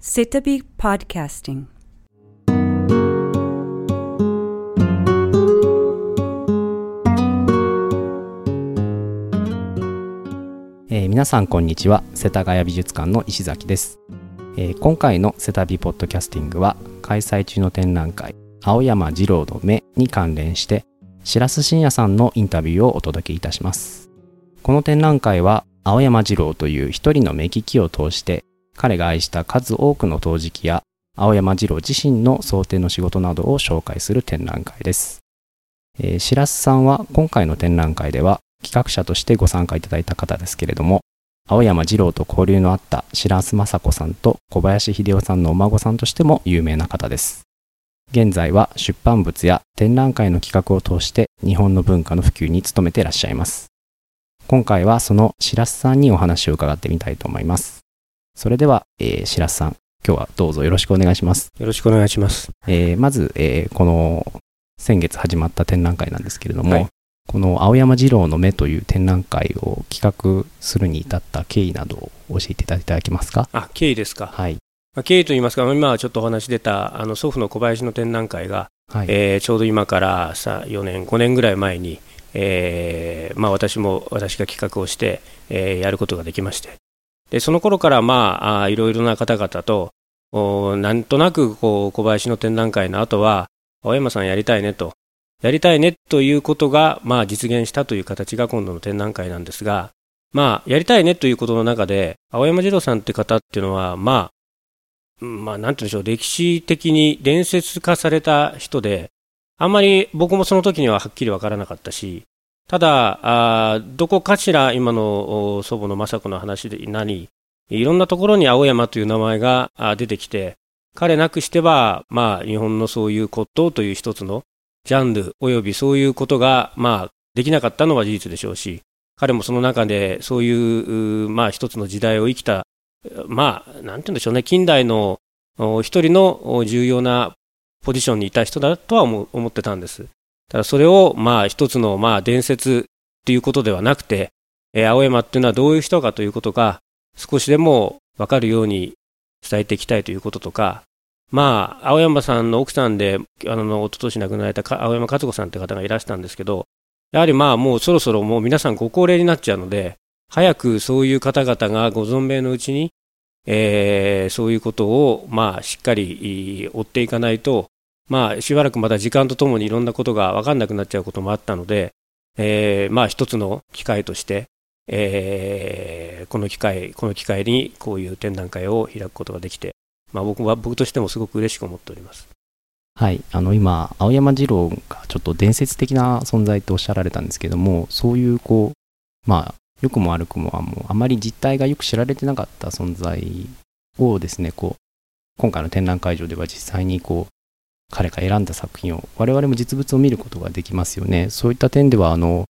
Sitabi Podcasting. えー皆さんこんにちは。世田谷美術館の石崎です、えー今回のセタビポッドキャスティングは開催中の展覧会青山二郎の目に関連して白洲信也さんのインタビューをお届けいたします。この展覧会は青山二郎という一人の目利きを通して彼が愛した数多くの陶磁器や青山二郎自身の想定の仕事などを紹介する展覧会です、えー白洲さんは今回の展覧会では企画者としてご参加いただいた方ですけれども青山二郎と交流のあった白洲雅子さんと小林秀夫さんのお孫さんとしても有名な方です。現在は出版物や展覧会の企画を通して日本の文化の普及に努めていらっしゃいます。今回はその白洲さんにお話を伺ってみたいと思います。それでは、えー白洲さん今日はどうぞよろしくお願いしますよろしくお願いします。えーまず、えーこの先月始まった展覧会なんですけれども、はいこの青山二郎の目という展覧会を企画するに至った経緯などを教えていただけますか？あ、経緯ですか。はい。まあ、経緯といいますか、今はちょっとお話出た、あの祖父の小林の展覧会が、はい。えーちょうど今からさ4年、5年ぐらい前に、えーまあ、私も私が企画をして、えーやることができまして、でその頃から、まあ、いろいろな方々と、おなんとなくこう小林の展覧会の後は、青山さんやりたいねと、やりたいねということが、まあ、実現したという形が今度の展覧会なんですが、まあ、やりたいねということの中で、青山二郎さんって方っていうのは、まあ、まあ、なんて言うんでしょう、歴史的に伝説化された人で、あんまり僕もその時にははっきりわからなかったし、ただ、どこかしら今の祖母の雅子の話で何、いろんなところに青山という名前が出てきて、彼なくしては、まあ、日本のそういう骨董という一つのジャンルおよびそういうことが、まあ、できなかったのは事実でしょうし、彼もその中でそういう、まあ、一つの時代を生きた、まあ、なんて言うんでしょうね、近代の一人の重要なポジションにいた人だとは思ってたんです。ただそれを、まあ、一つの、まあ、伝説っていうことではなくて、えー青山っていうのはどういう人かということが、少しでもわかるように伝えていきたいということとか、まあ、青山さんの奥さんで、あの、一昨年亡くなられた青山和子さんって方がいらしたんですけど、やはりまあ、もうそろそろもう皆さんご高齢になっちゃうので、早くそういう方々がご存命のうちに、えーそういうことを、まあ、しっかり追っていかないと、まあ、しばらくまた時間とともにいろんなことが分かんなくなっちゃうこともあったので、えーまあ、一つの機会として、えーこの機会、この機会にこういう展覧会を開くことができて、まあ、僕は、僕としてもすごく嬉しく思っております。はい。あの、今、青山二郎がちょっと伝説的な存在とおっしゃられたんですけども、そういう、こう、まあ、良くも悪くもはもう、あまり実態がよく知られてなかった存在をですね、こう、今回の展覧会場では実際にこう、彼が選んだ作品を、我々も実物を見ることができますよね。そういった点では、あの、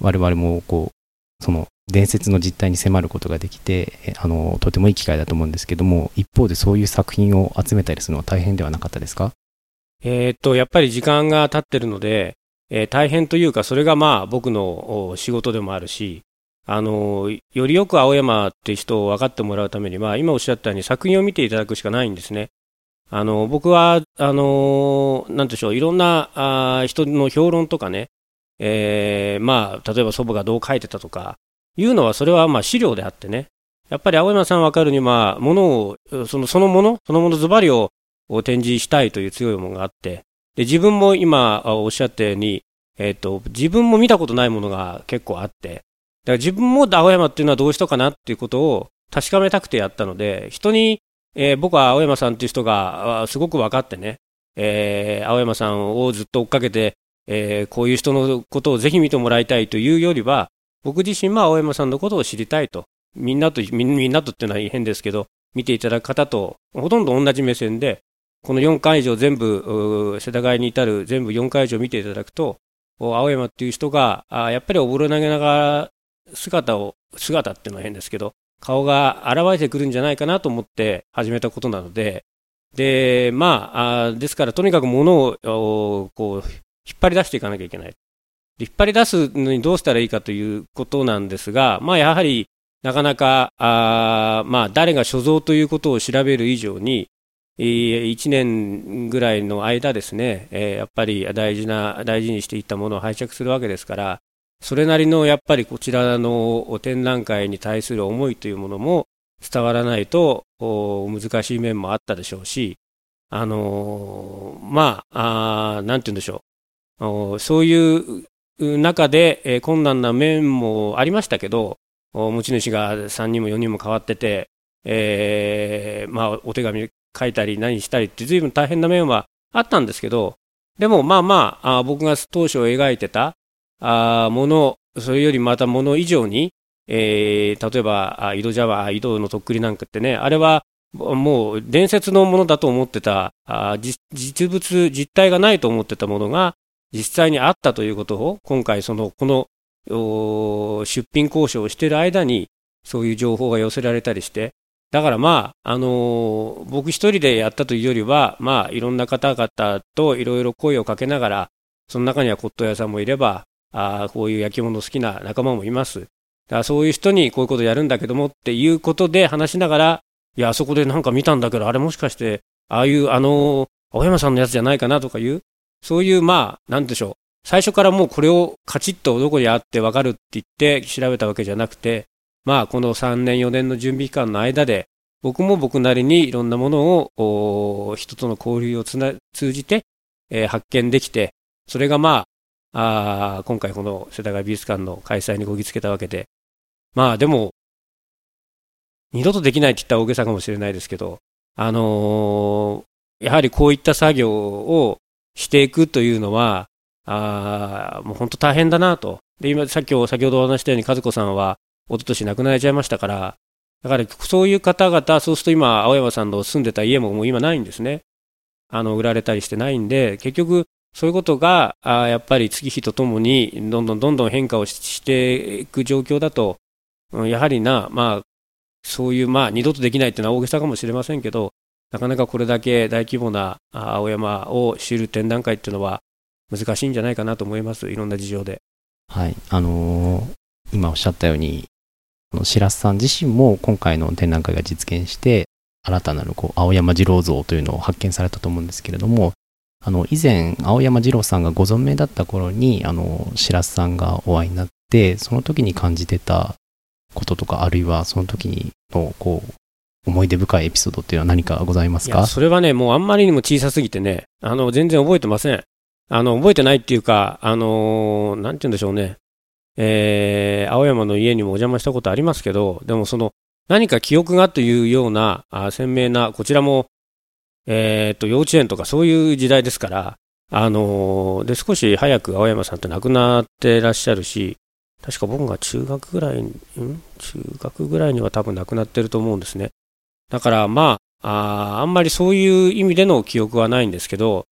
我々もこう、その伝説の実態に迫ることができて、あの、とてもいい機会だと思うんですけども、一方でそういう作品を集めたりするのは大変ではなかったですか？えーっと、やっぱり時間が経ってるので、えー大変というか、それがまあ僕の仕事でもあるし、あのよりよく青山って人を分かってもらうためには、今おっしゃったように作品を見ていただくしかないんですね。あの僕は、あのなんでしょう、いろんなあ人の評論とかね、えーまあ、例えば祖母がどう書いてたとか、いうのは、それはまあ資料であってね、やっぱり青山さん分かるには、ものを、そのそのもの、そのものズバリをを展示したいという強い思いがあって、で自分も今おっしゃったように、えっと自分も見たことないものが結構あって、だから自分も青山っていうのはどういうかなっていうことを確かめたくてやったので、人に、えー僕は青山さんっていう人がすごく分かってね、えー青山さんをずっと追っかけて、えーこういう人のことをぜひ見てもらいたいというよりは、僕自身も青山さんのことを知りたいと、みんなと、みんみんなとっていうのは変ですけど、見ていただく方とほとんど同じ目線で、この4会場全部、世田谷に至る全部4会場見ていただくと、青山っていう人が、あやっぱりおぼろ投げながら姿を、姿っていうのは変ですけど、顔が現れてくるんじゃないかなと思って始めたことなので、で、まあ、あですからとにかく物をこう引っ張り出していかなきゃいけない。引っ張り出すのにどうしたらいいかということなんですが、まあ、やはりなかなか、あまあ、誰が所蔵ということを調べる以上に、1年ぐらいの間ですね、やっぱり大事な、大事にしていったものを拝借するわけですから、それなりのやっぱりこちらの展覧会に対する思いというものも伝わらないと難しい面もあったでしょうし、あのー、まあ、あなんて言うんでしょう。そういう中で、困難な面もありましたけど、持ち主が3人も4人も変わってて、えー、まあ、お手紙書いたり何したりって随分大変な面はあったんですけど、でもまあま、あ僕が当初描いてたあもの、それよりまたもの以上に、えー、例えば、井戸茶碗、井戸のとっくりなんかってね、あれはもう伝説のものだと思ってた、あ実物、実体がないと思ってたものが実際にあったということを、今回その、この出品交渉をしている間に、そういう情報が寄せられたりして、だからまあ、あのー、僕一人でやったというよりは、まあ、いろんな方々といろいろ声をかけながら、その中には骨董屋さんもいれば、あこういう焼き物好きな仲間もいます。だからそういう人にこういうことやるんだけどもっていうことで話しながら、いや、あそこでなんか見たんだけど、あれもしかして、ああいう、あの、青山さんのやつじゃないかなとかいう、そういう、まあ、なんでしょう。最初からもうこれをカチッとどこにあってわかるって言って調べたわけじゃなくて、まあ、この3年、4年の準備期間の間で、僕も僕なりにいろんなものを、人との交流をつな通じて、えー、発見できて、それがまあ、あ今回この世田谷美術館の開催にこぎつけたわけで、まあでも、二度とできないって言ったら大げさかもしれないですけど、あのー、やはりこういった作業をしていくというのは、あもう本当大変だなと。で、今、さっき、先ほどお話したように、和子さんは、一昨年亡くなられちゃいましたから、だからそういう方々、そうすると今、青山さんの住んでた家ももう今ないんですね。あの、売られたりしてないんで、結局、そういうことが、あやっぱり月日とともに、どんどんどんどん変化をしていく状況だと、うん、やはりな、まあ、そういう、まあ、二度とできないっていうのは大げさかもしれませんけど、なかなかこれだけ大規模な青山を知る展覧会っていうのは難しいんじゃないかなと思います。いろんな事情で。はい。あのー、今おっしゃったように、白洲さん自身も今回の展覧会が実現して、新たなるこう青山二郎像というのを発見されたと思うんですけれども、あの以前、青山二郎さんがご存命だった頃に、あの白洲さんがお会いになって、その時に感じてたこととか、あるいはその時にのこう思い出深いエピソードっていうのは何かございますか？それはね、もうあんまりにも小さすぎてね、あの全然覚えてません。あの覚えてないっていうか、あのー、なんて言うんでしょうね。えー、青山の家にもお邪魔したことありますけど、でもその何か記憶がというようなあ鮮明な、こちらも、えー、と幼稚園とかそういう時代ですから、あのー、で少し早く青山さんって亡くなってらっしゃるし、確か僕が中学ぐらい、ん？中学ぐらいには多分亡くなってると思うんですね。だからまあ、ああんまりそういう意味での記憶はないんですけど、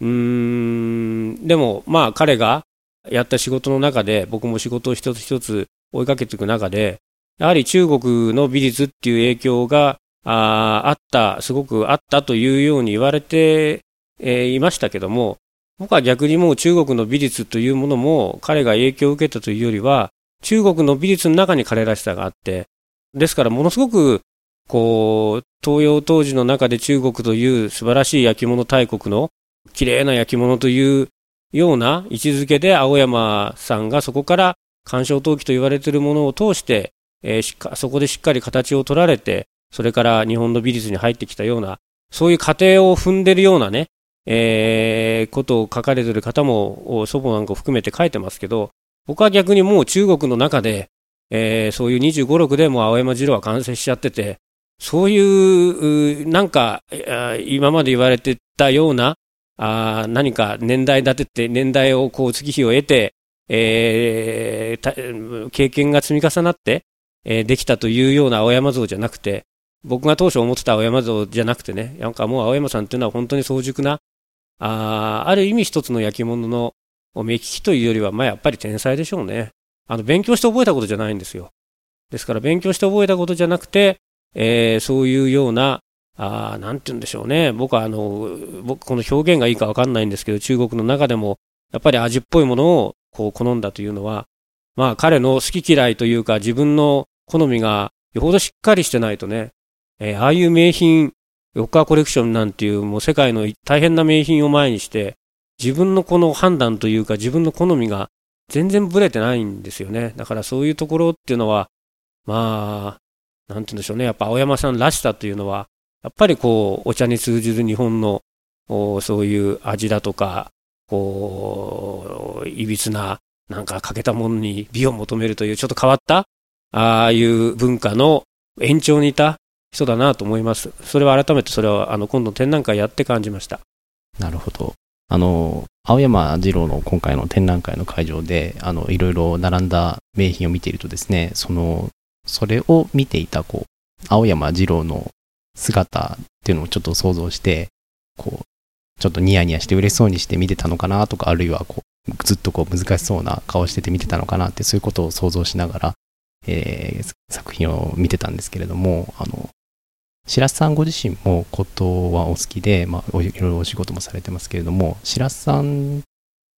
うーん、でもまあ彼がやった仕事の中で、僕も仕事を一つ一つ追いかけていく中で、やはり中国の美術っていう影響がああった、すごくあったというように言われて、えー、いましたけども、僕は逆にもう中国の美術というものも彼が影響を受けたというよりは、中国の美術の中に彼らしさがあって、ですからものすごく、こう、東洋当時の中で中国という素晴らしい焼き物大国の綺麗な焼き物というような位置づけで青山さんがそこから干渉陶器と言われているものを通して、えー、そこでしっかり形を取られて、それから日本の美術に入ってきたような、そういう過程を踏んでるようなね、えー、ことを書かれてる方も、祖母なんかを含めて書いてますけど、僕は逆にもう中国の中で、えー、そういう25、6でも青山次郎は完成しちゃってて、そういう、なんか、今まで言われてたような、あ何か年代立てて、年代をこう月日を得て、えー、経験が積み重なって、えー、できたというような青山像じゃなくて、僕が当初思ってた青山像じゃなくてね、なんかもう青山さんっていうのは本当に早熟な、あある意味一つの焼き物の目利きというよりは、まあやっぱり天才でしょうね。あの、勉強して覚えたことじゃないんですよ。ですから勉強して覚えたことじゃなくて、えー、そういうような、あなんて言うんでしょうね。僕はあの、僕この表現がいいかわかんないんですけど、中国の中でも、やっぱり味っぽいものをこう好んだというのは、まあ彼の好き嫌いというか自分の好みがよほどしっかりしてないとね、えー、ああいう名品、ヨッカーコレクションなんていうもう世界の大変な名品を前にして、自分のこの判断というか自分の好みが全然ブレてないんですよね。だからそういうところっていうのは、まあ、なんて言うんでしょうね。やっぱ青山さんらしさというのは、やっぱりこう、お茶に通じる日本の、そういう味だとか、こう、いびつな、なんか欠けたものに美を求めるという、ちょっと変わった、ああいう文化の延長にいた人だなと思います。それは改めてそれは、あの、今度展覧会やって感じました。なるほど。あの、青山二郎の今回の展覧会の会場で、あの、いろいろ並んだ名品を見ているとですね、その、それを見ていた、こう、青山二郎の姿っていうのをちょっと想像して、こう、ちょっとニヤニヤして嬉しそうにして見てたのかなとか、あるいはこう、ずっとこう難しそうな顔してて見てたのかなって、そういうことを想像しながら、えー、作品を見てたんですけれども、あの、白洲さんご自身も骨董はお好きで、まあ、いろいろお仕事もされてますけれども、白洲さん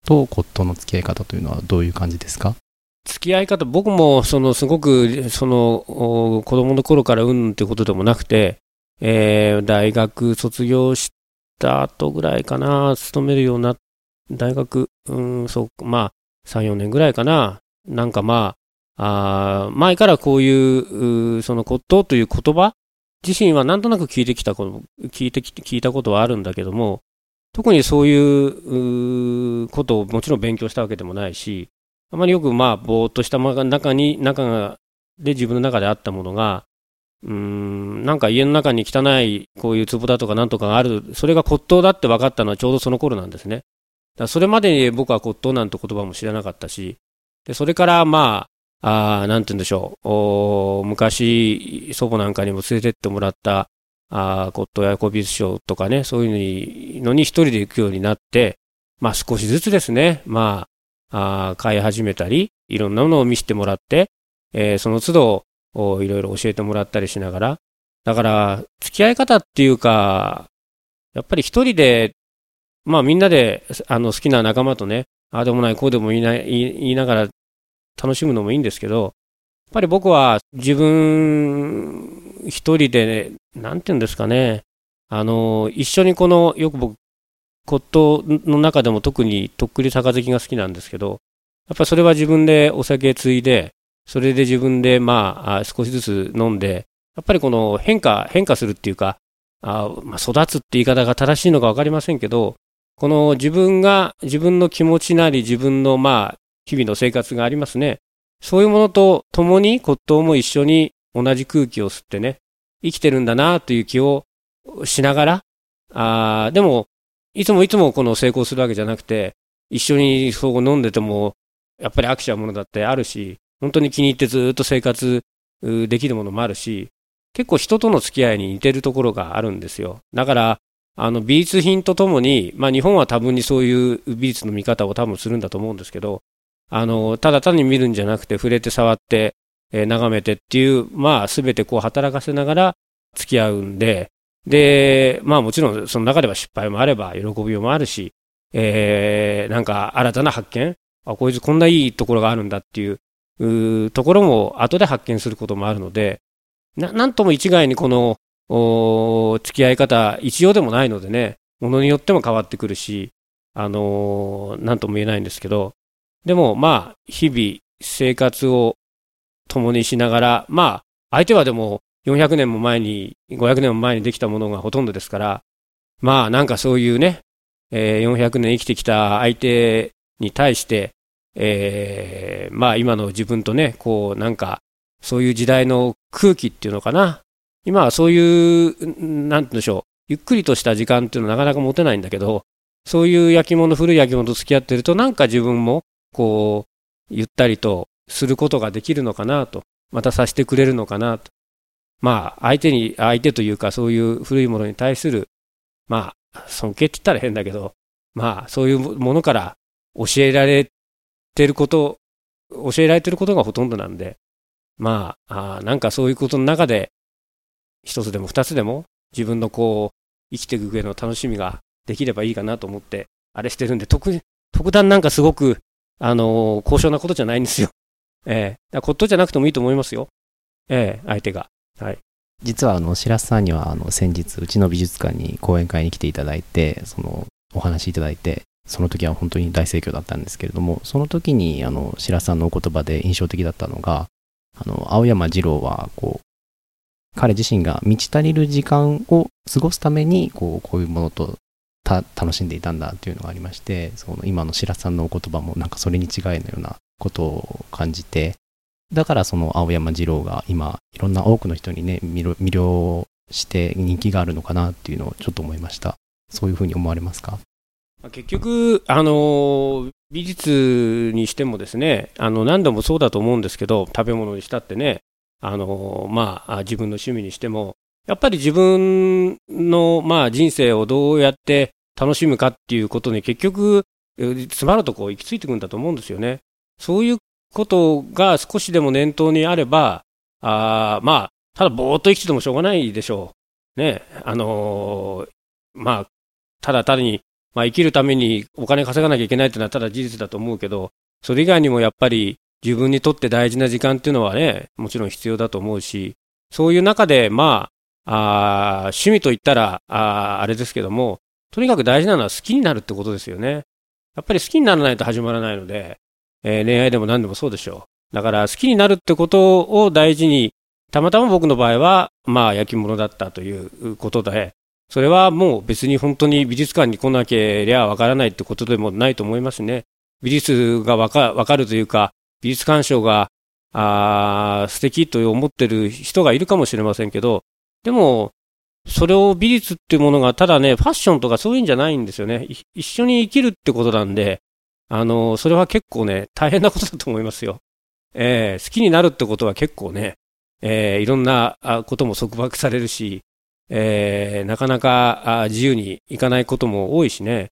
と骨董の付き合い方というのはどういう感じですか？付き合い方、僕もそのすごくその子供の頃からうんってことでもなくて、えー、大学卒業した後ぐらいかな、勤めるような、大学、うん、そう、まあ、3、4年ぐらいかな、なんかまあ、あ前からこういう、その骨董という言葉自身はなんとなく聞いてきたこと、聞いてき、聞いたことはあるんだけども、特にそういうことをもちろん勉強したわけでもないし、あまりよくまあ、ぼーっとした中に、中が、で自分の中であったものが、うーん、なんか家の中に汚いこういう壺だとかなんとかがある、それが骨董だって分かったのはちょうどその頃なんですね。だそれまでに僕は骨董なんて言葉も知らなかったし、でそれからまああ、あなんて言うんでしょう、昔、祖母なんかにも連れてってもらった、あ骨董や古美術商とかね、そういうのに一人で行くようになって、まあ少しずつですね、まあ、あ買い始めたり、いろんなものを見せてもらって、えー、その都度、いろいろ教えてもらったりしながら、だから、付き合い方っていうか、やっぱり一人で、まあみんなで、あの好きな仲間とね、ああでもない、こうでも言いな言いながら楽しむのもいいんですけど、やっぱり僕は自分一人で、ね、なんて言うんですかね、あの、一緒にこの、よく僕、骨董の中でも特にとっくり杯が好きなんですけど、やっぱそれは自分でお酒継いで、それで自分で、まあ、少しずつ飲んで、やっぱりこの変化、変化するっていうか、あまあ、育つって言い方が正しいのか分かりませんけど、この自分が、自分の気持ちなり、自分の、まあ、日々の生活がありますね。そういうものと共に骨董も一緒に同じ空気を吸ってね、生きてるんだなという気をしながら、あでも、いつもいつもこの成功するわけじゃなくて、一緒にそう飲んでても、やっぱり飽きちゃうものだってあるし、本当に気に入ってずっと生活できるものもあるし、結構人との付き合いに似てるところがあるんですよ。だから、あの美術品とともに、まあ日本は多分にそういう美術の見方を多分するんだと思うんですけど、あの、ただ単に見るんじゃなくて触れて触って、えー、眺めてっていう、まあすべてこう働かせながら付き合うんで、で、まあもちろんその中では失敗もあれば喜びもあるし、えー、なんか新たな発見あ、こいつこんないいところがあるんだっていううところも後で発見することもあるので、ななんとも一概にこのお付き合い方、一様でもないのでね、ものによっても変わってくるし、あのー、なんとも言えないんですけど、でもまあ、日々生活を共にしながら、まあ、相手はでも400年も前に、500年も前にできたものがほとんどですから、まあなんかそういうね、えー、400年生きてきた相手に対して、えー、まあ今の自分とね、こうなんか、そういう時代の空気っていうのかな。今はそういう、なんて言うんでしょう、ゆっくりとした時間っていうのはなかなか持てないんだけど、そういう焼き物、古い焼き物と付き合ってると、なんか自分も、こう、ゆったりとすることができるのかなと、またさせてくれるのかなと。まあ、相手に、相手というか、そういう古いものに対する、まあ、尊敬って言ったら変だけど、まあ、そういうものから教えられてること、教えられてることがほとんどなんで、まあ、あなんかそういうことの中で、一つでも二つでも自分のこう、生きていく上の楽しみができればいいかなと思って、あれしてるんで、特に、特段なんかすごく、あのー、高尚なことじゃないんですよ。ええー、骨董じゃなくてもいいと思いますよ。ええ、相手が。はい。実はあの白洲さんにはあの先日うちの美術館に講演会に来ていただいてそのお話しいただいてその時は本当に大盛況だったんですけれどもその時にあの白洲さんのお言葉で印象的だったのがあの青山二郎はこう彼自身が満ち足りる時間を過ごすためにこうこういうものと楽しんでいたんだというのがありましてその今の白さんのお言葉もなんかそれに違いのようなことを感じてだからその青山二郎が今いろんな多くの人にね魅了して人気があるのかなっていうのをちょっと思いました。そういうふうに思われますか？結局、あの美術にしてもですねあの何度もそうだと思うんですけど食べ物にしたってねあのまあ自分の趣味にしてもやっぱり自分の、まあ、人生をどうやって楽しむかっていうことに結局詰まるとこう行き着いてくるんだと思うんですよね。そういうことが少しでも念頭にあれば、あまあ、ただぼーっと生きててもしょうがないでしょう。ね、あのー、まあ、ただ単に、まあ、生きるためにお金稼がなきゃいけないっていうのはただ事実だと思うけど、それ以外にもやっぱり自分にとって大事な時間っていうのはね、もちろん必要だと思うし、そういう中で、まああ、あ趣味といったらあ、あれですけども、とにかく大事なのは好きになるってことですよね。やっぱり好きにならないと始まらないので、えー、恋愛でも何でもそうでしょう。だから好きになるってことを大事に、たまたま僕の場合は、まあ焼き物だったということで、それはもう別に本当に美術館に来なければわからないってことでもないと思いますね。美術がわかかるというか、美術鑑賞があ素敵と思ってる人がいるかもしれませんけど、でも、それを美術っていうものがただね、ファッションとかそういうんじゃないんですよね。一緒に生きるってことなんで、あの、それは結構ね、大変なことだと思いますよ。えー、好きになるってことは結構ね、えー、いろんなことも束縛されるし、えー、なかなか自由にいかないことも多いしね。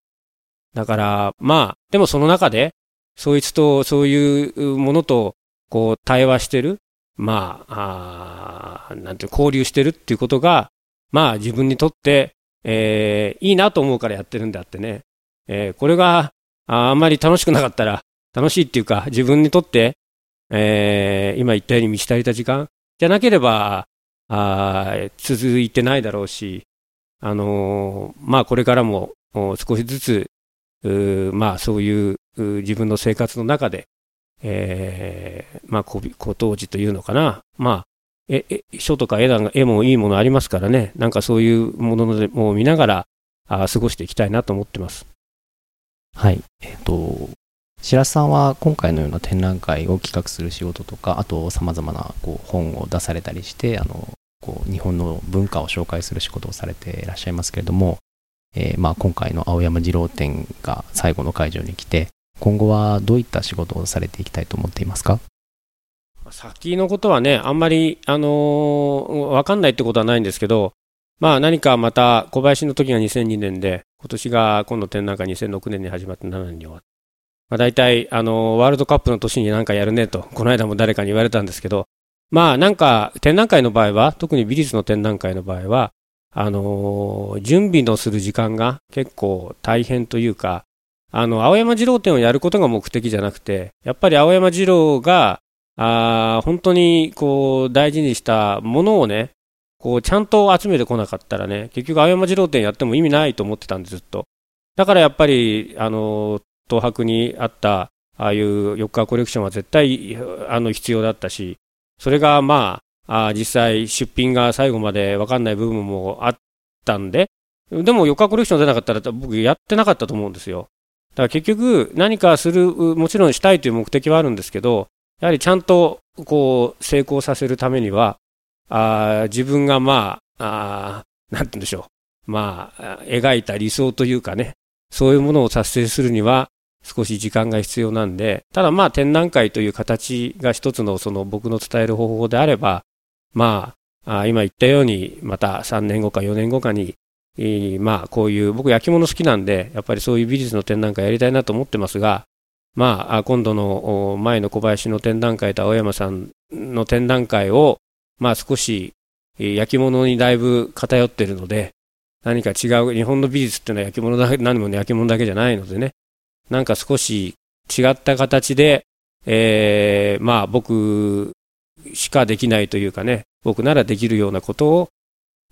だから、まあ、でもその中で、そいつと、そういうものと、こう、対話してる、まあ、あなんて、交流してるっていうことが、まあ、自分にとって、えー、いいなと思うからやってるんであってね。えー、これが、ああんまり楽しくなかったら、楽しいっていうか、自分にとって、えー、今言ったように満ち足りた時間じゃなければ、あ続いてないだろうし、あのー、まあこれからも少しずつ、まあそういう自分の生活の中で、えー、まあ小当時というのかな、まあ、え、え書とか絵だ絵もいいものありますからね、なんかそういうものでもう見ながらあ過ごしていきたいなと思ってます。はい。えっ、と、白洲さんは今回のような展覧会を企画する仕事とか、あと様々なこう本を出されたりして、あの、こう日本の文化を紹介する仕事をされていらっしゃいますけれども、えー、まあ今回の青山二郎展が最後の会場に来て、今後はどういった仕事をされていきたいと思っていますか？先のことはね、あんまり、あのー、わかんないってことはないんですけど、まあ何かまた小林の時が2002年で、今年が今度展覧会2006年に始まって7年に終わって、まあ大体、あの、ワールドカップの年になんかやるねと、この間も誰かに言われたんですけど、まあなんか展覧会の場合は、特に美術の展覧会の場合は、あの準備のする時間が結構大変というか、あの、青山二郎展をやることが目的じゃなくて、やっぱり青山二郎が、あ本当にこう大事にしたものをね、こう、ちゃんと集めてこなかったらね、結局、青山二郎展やっても意味ないと思ってたんで、ずっと。だからやっぱり、あの、東博にあった、ああいう4日コレクションは絶対、あの、必要だったし、それが、まあ、あ実際、出品が最後まで分かんない部分もあったんで、でも4日コレクション出なかったら、僕やってなかったと思うんですよ。だから結局、何かする、もちろんしたいという目的はあるんですけど、やはりちゃんと、こう、成功させるためには、あ自分がまあ、あなんて言うんでしょう。まあ、描いた理想というかね、そういうものを達成するには少し時間が必要なんで、ただまあ展覧会という形が一つのその僕の伝える方法であれば、まあ、あ今言ったようにまた3年後か4年後かに、まあこういう僕焼き物好きなんで、やっぱりそういう美術の展覧会やりたいなと思ってますが、まあ今度の前の小林の展覧会と青山さんの展覧会をまあ少し焼き物にだいぶ偏ってるので、何か違う、日本の美術っていうのは焼き物だけ、何も焼き物だけじゃないのでね、なんか少し違った形で、えー、まあ僕しかできないというかね、僕ならできるようなことを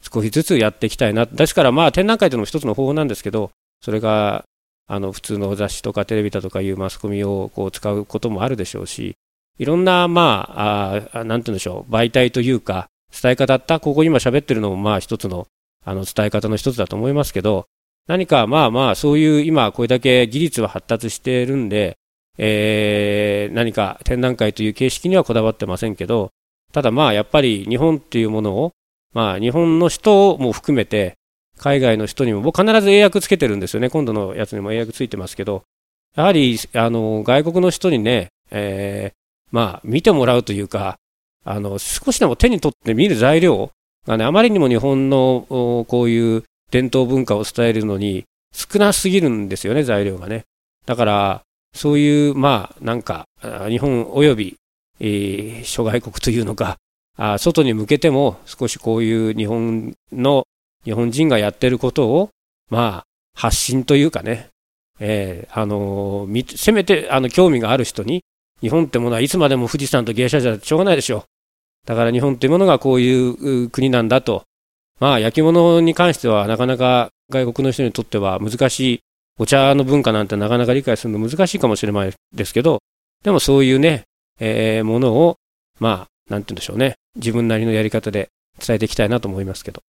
少しずつやっていきたいな。ですからまあ展覧会というのも一つの方法なんですけど、それがあの普通の雑誌とかテレビだとかいうマスコミをこう使うこともあるでしょうし、いろんな、まあ、あなんて言うんでしょう、媒体というか、伝え方った、ここ今喋ってるのもまあ一つのあの伝え方の一つだと思いますけど、何かまあまあそういう今これだけ技術は発達しているんで、えー、何か展覧会という形式にはこだわってませんけど、ただまあやっぱり日本っていうものを、まあ日本の人も含めて、海外の人にも、僕必ず英訳つけてるんですよね。今度のやつにも英訳ついてますけど、やはり、あの、外国の人にね、えー、まあ、見てもらうというか、あの、少しでも手に取って見る材料がね、あまりにも日本のこういう伝統文化を伝えるのに少なすぎるんですよね、材料がね。だから、そういう、まあ、なんか、日本及び、えー、諸外国というのか、あ外に向けても少しこういう日本の日本人がやってることを、まあ、発信というかね、えー、あのー、せめて、あの、興味がある人に、日本ってものはいつまでも富士山と芸者じゃしょうがないでしょう。だから日本っていうものがこういう国なんだと。まあ、焼き物に関してはなかなか外国の人にとっては難しい、お茶の文化なんてなかなか理解するの難しいかもしれないですけど、でもそういうね、えー、ものを、まあ、なんて言うんでしょうね。自分なりのやり方で伝えていきたいなと思いますけど。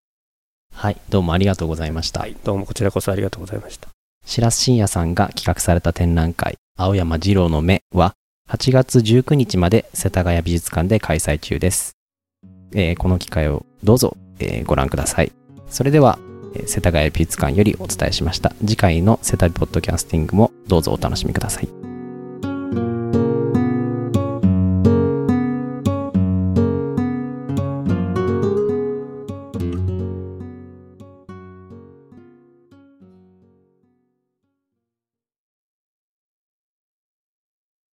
はい、どうもありがとうございました。はい、どうもこちらこそありがとうございました。白洲信也さんが企画された展覧会、青山二郎の目は、8月19日まで世田谷美術館で開催中です。えー、この機会をどうぞ、えー、ご覧ください。それでは、えー、世田谷美術館よりお伝えしました。次回の世田谷ポッドキャスティングもどうぞお楽しみください。